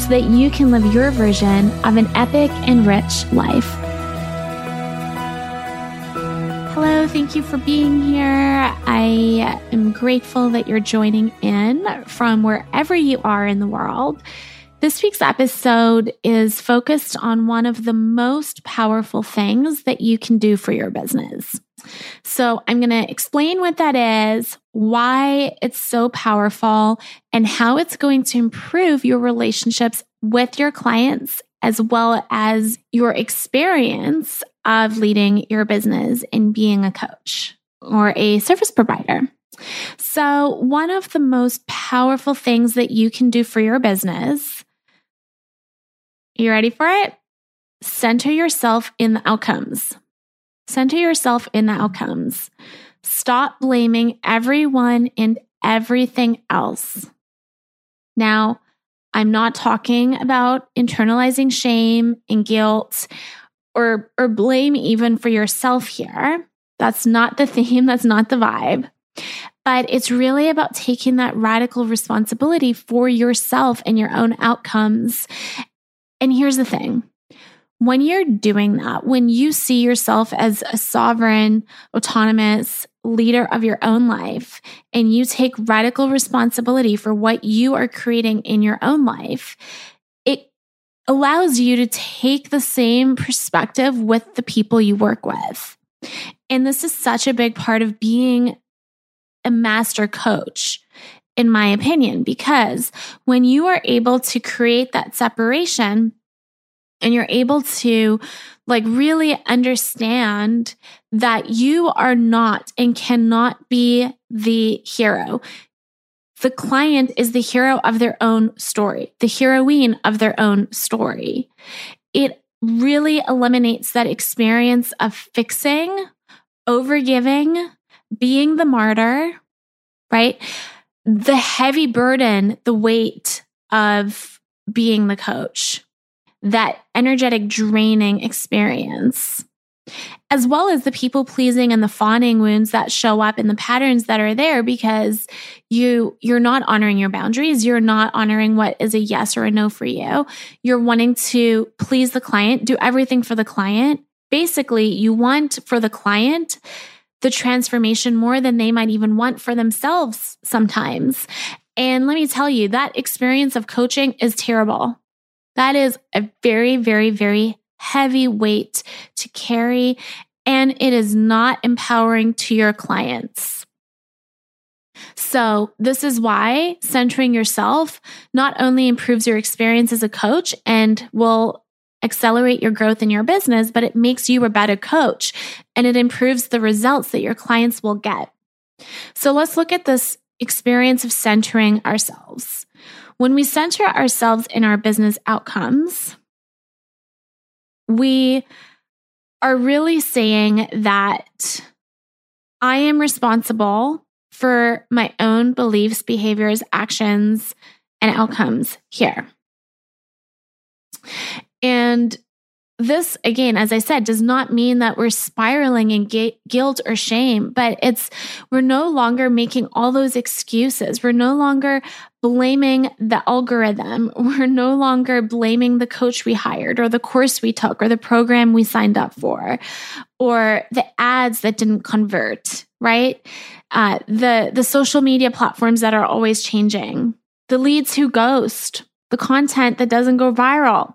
so that you can live your version of an epic and rich life. Hello, thank you for being here. I am grateful that you're joining in from wherever you are in the world. This week's episode is focused on one of the most powerful things that you can do for your business. So, I'm going to explain what that is, why it's so powerful, and how it's going to improve your relationships with your clients as well as your experience of leading your business and being a coach or a service provider. So, one of the most powerful things that you can do for your business, you ready for it? Center yourself in the outcomes. Center yourself in the outcomes. Stop blaming everyone and everything else. Now, I'm not talking about internalizing shame and guilt or, or blame even for yourself here. That's not the theme, that's not the vibe. But it's really about taking that radical responsibility for yourself and your own outcomes. And here's the thing when you're doing that, when you see yourself as a sovereign, autonomous leader of your own life, and you take radical responsibility for what you are creating in your own life, it allows you to take the same perspective with the people you work with. And this is such a big part of being a master coach in my opinion, because when you are able to create that separation, and you're able to like really understand that you are not and cannot be the hero. The client is the hero of their own story, the heroine of their own story. It really eliminates that experience of fixing, overgiving, being the martyr, right? The heavy burden, the weight of being the coach that energetic draining experience as well as the people pleasing and the fawning wounds that show up in the patterns that are there because you you're not honoring your boundaries. You're not honoring what is a yes or a no for you. You're wanting to please the client do everything for the client. Basically you want for the client the transformation more than they might even want for themselves sometimes and let me tell you that experience of coaching is terrible that is a very, very, very heavy weight to carry, and it is not empowering to your clients. So, this is why centering yourself not only improves your experience as a coach and will accelerate your growth in your business, but it makes you a better coach and it improves the results that your clients will get. So, let's look at this experience of centering ourselves. When we center ourselves in our business outcomes, we are really saying that I am responsible for my own beliefs, behaviors, actions, and outcomes here. And this again as i said does not mean that we're spiraling in ga- guilt or shame but it's we're no longer making all those excuses. We're no longer blaming the algorithm. We're no longer blaming the coach we hired or the course we took or the program we signed up for or the ads that didn't convert right? Uh, the the social media platforms that are always changing. The leads who ghost. The content that doesn't go viral.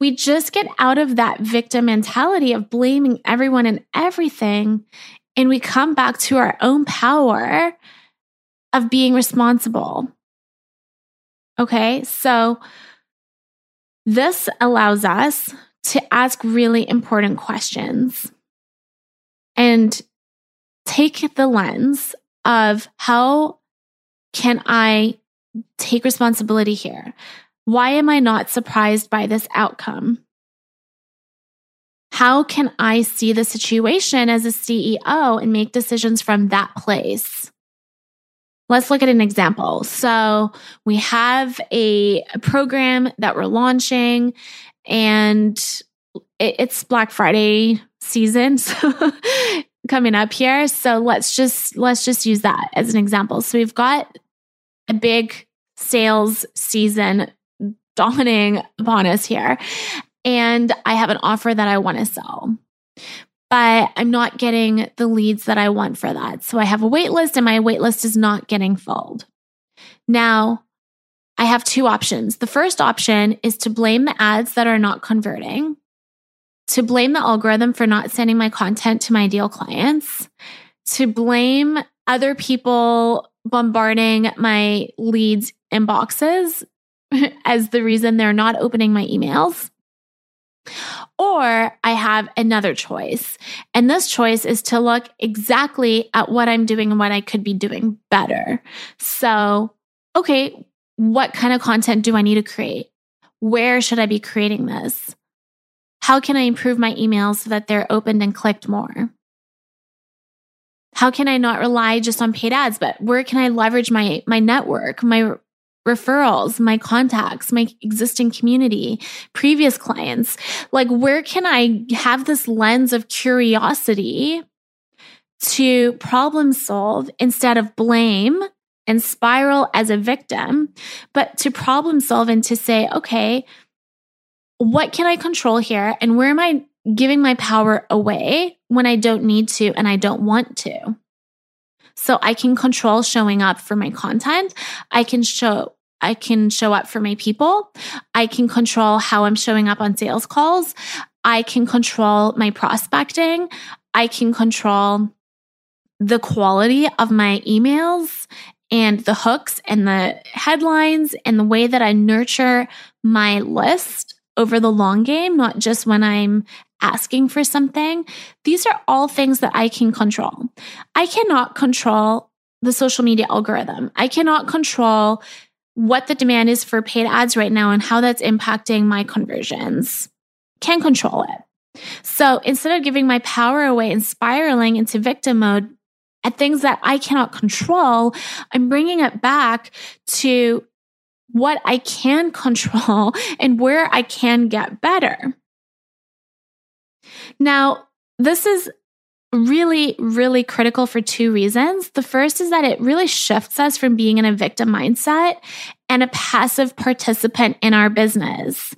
We just get out of that victim mentality of blaming everyone and everything. And we come back to our own power of being responsible. Okay. So this allows us to ask really important questions and take the lens of how can I take responsibility here? Why am I not surprised by this outcome? How can I see the situation as a CEO and make decisions from that place? Let's look at an example. So, we have a, program that we're launching, and it's Black Friday season. So, coming up here. So let's just let's just use that as an example. So we've got a big sales season dawning upon us here. And I have an offer that I want to sell. But I'm not getting the leads that I want for that. So I have a wait list and my wait list is not getting filled. Now, I have two options. The first option is to blame the ads that are not converting to blame the algorithm for not sending my content to my ideal clients, to blame other people bombarding my leads inboxes as the reason they're not opening my emails. Or I have another choice. And this choice is to look exactly at what I'm doing and what I could be doing better. So, okay, what kind of content do I need to create? Where should I be creating this? How can I improve my emails so that they're opened and clicked more? How can I not rely just on paid ads, but where can I leverage my, my network, my referrals, my contacts, my existing community, previous clients? Like, where can I have this lens of curiosity to problem solve instead of blame and spiral as a victim, but to problem solve and to say, okay, what can I control here? And where am I giving my power away when I don't need to and I don't want to? So I can control showing up for my content. I can show I can show up for my people. I can control how I'm showing up on sales calls. I can control my prospecting. I can control the quality of my emails and the hooks and the headlines and the way that I nurture my list over the long game, not just when I'm asking for something. These are all things that I can control. I cannot control the social media algorithm. I cannot control what the demand is for paid ads right now and how that's impacting my conversions. Can control it. So instead of giving my power away and spiraling into victim mode at things that I cannot control, I'm bringing it back to what I can control and where I can get better. Now, this is really, really critical for two reasons. The first is that it really shifts us from being in a victim mindset and a passive participant in our business.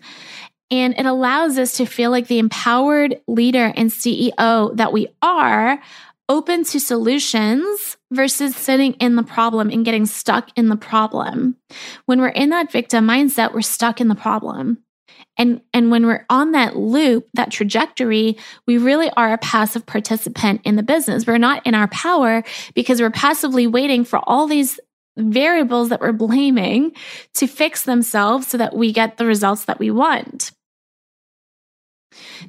And it allows us to feel like the empowered leader and CEO that we are open to solutions versus sitting in the problem and getting stuck in the problem. When we're in that victim mindset, we're stuck in the problem. And, and when we're on that loop, that trajectory, we really are a passive participant in the business. We're not in our power because we're passively waiting for all these variables that we're blaming to fix themselves so that we get the results that we want.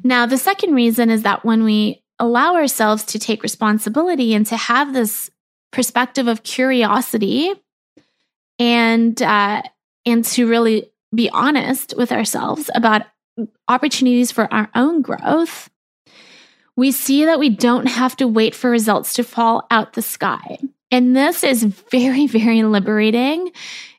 Now, the second reason is that when we allow ourselves to take responsibility and to have this perspective of curiosity and uh, and to really be honest with ourselves about opportunities for our own growth we see that we don't have to wait for results to fall out the sky. And this is very very liberating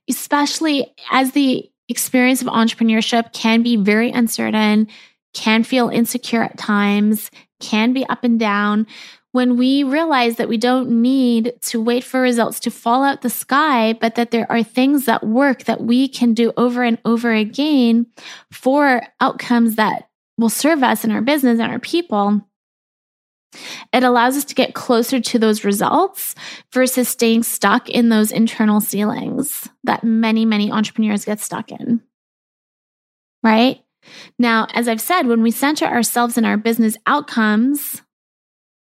especially as the experience of entrepreneurship can be very uncertain can feel insecure at times can be up and down, when we realize that we don't need to wait for results to fall out the sky, but that there are things that work that we can do over and over again for outcomes that will serve us and our business and our people, it allows us to get closer to those results versus staying stuck in those internal ceilings that many, many entrepreneurs get stuck in. right? Now, as I've said, when we center ourselves in our business outcomes,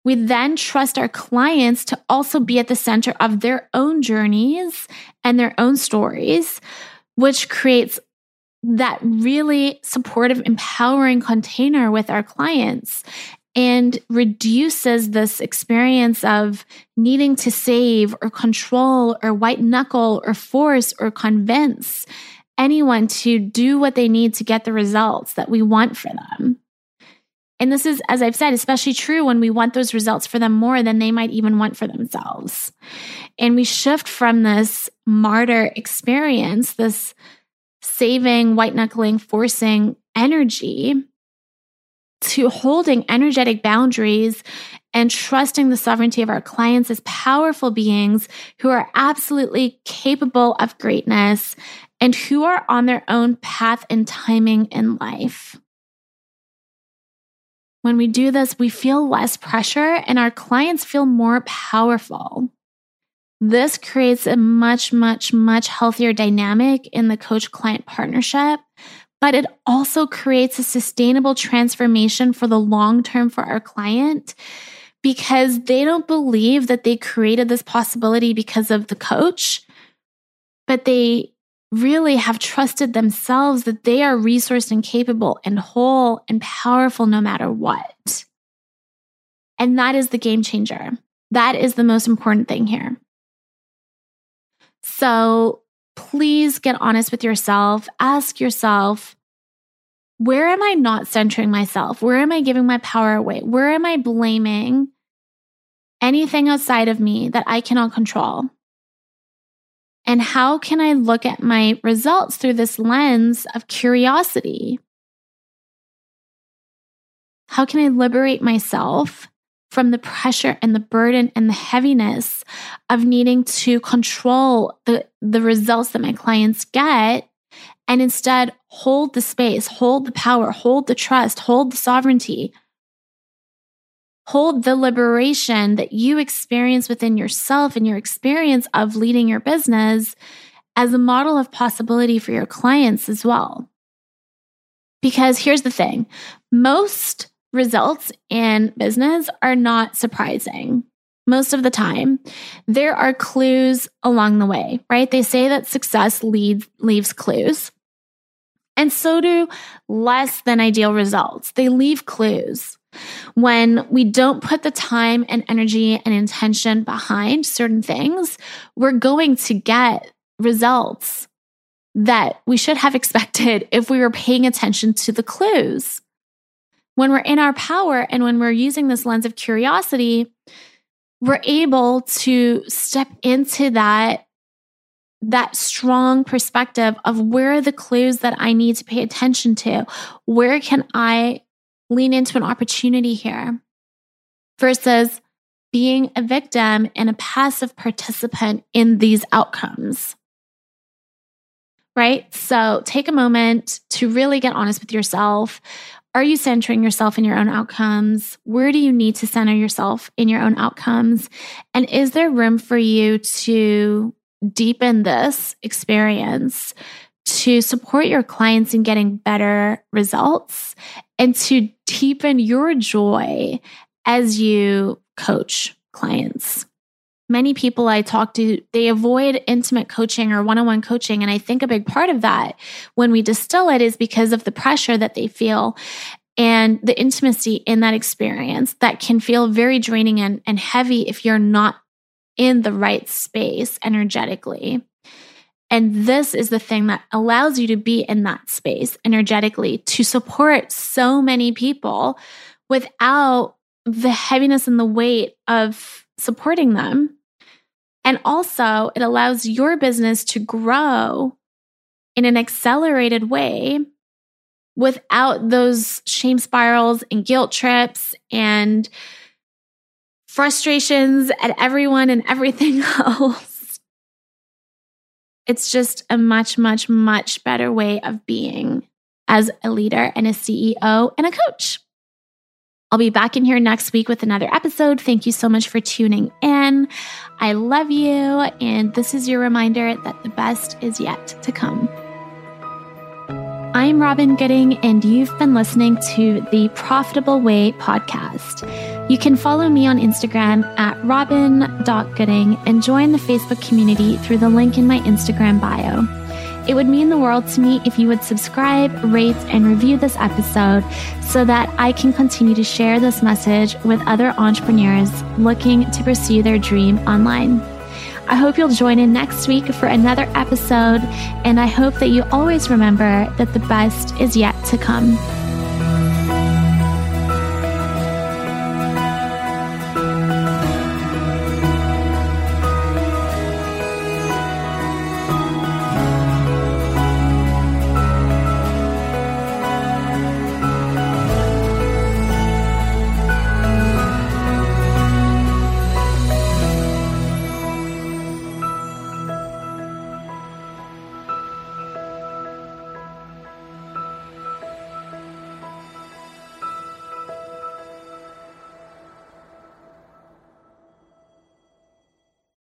we then trust our clients to also be at the center of their own journeys and their own stories, which creates that really supportive, empowering container with our clients and reduces this experience of needing to save or control or white knuckle or force or convince anyone to do what they need to get the results that we want for them. And this is, as I've said, especially true when we want those results for them more than they might even want for themselves. And we shift from this martyr experience, this saving, white knuckling, forcing energy to holding energetic boundaries and trusting the sovereignty of our clients as powerful beings who are absolutely capable of greatness and who are on their own path and timing in life. When we do this, we feel less pressure and our clients feel more powerful. This creates a much, much, much healthier dynamic in the coach client partnership, but it also creates a sustainable transformation for the long term for our client because they don't believe that they created this possibility because of the coach, but they really have trusted themselves that they are resourced and capable and whole and powerful no matter what. And that is the game changer. That is the most important thing here. So please get honest with yourself. Ask yourself, where am I not centering myself? Where am I giving my power away? Where am I blaming anything outside of me that I cannot control? And how can I look at my results through this lens of curiosity? How can I liberate myself from the pressure and the burden and the heaviness of needing to control the, the results that my clients get and instead hold the space, hold the power, hold the trust, hold the sovereignty, hold the liberation that you experience within yourself and your experience of leading your business as a model of possibility for your clients as well. Because here's the thing most results in business are not surprising. Most of the time, there are clues along the way, right? They say that success leads, leaves clues. And so do less than ideal results. They leave clues. When we don't put the time and energy and intention behind certain things, we're going to get results that we should have expected if we were paying attention to the clues when we're in our power and when we're using this lens of curiosity, we're able to step into that that strong perspective of where are the clues that I need to pay attention to? Where can I lean into an opportunity here? Versus being a victim and a passive participant in these outcomes. Right? So take a moment to really get honest with yourself. Are you centering yourself in your own outcomes? Where do you need to center yourself in your own outcomes? And is there room for you to deepen this experience to support your clients in getting better results and to deepen your joy as you coach clients? many people I talk to, they avoid intimate coaching or one on one coaching. And I think a big part of that when we distill it is because of the pressure that they feel and the intimacy in that experience that can feel very draining and, and heavy if you're not in the right space energetically. And this is the thing that allows you to be in that space energetically to support so many people without the heaviness and the weight of supporting them and also, it allows your business to grow in an accelerated way without those shame spirals and guilt trips and frustrations at everyone and everything else. It's just a much, much, much better way of being as a leader and a CEO and a coach. I'll be back in here next week with another episode. Thank you so much for tuning in. I love you. And this is your reminder that the best is yet to come. I'm Robyn Gooding, and you've been listening to the Profitable Way podcast. You can follow me on Instagram at robyn.gooding and join the Facebook community through the link in my Instagram bio. It would mean the world to me if you would subscribe, rate, and review this episode so that I can continue to share this message with other entrepreneurs looking to pursue their dream online. I hope you'll join in next week for another episode, and I hope that you always remember that the best is yet to come.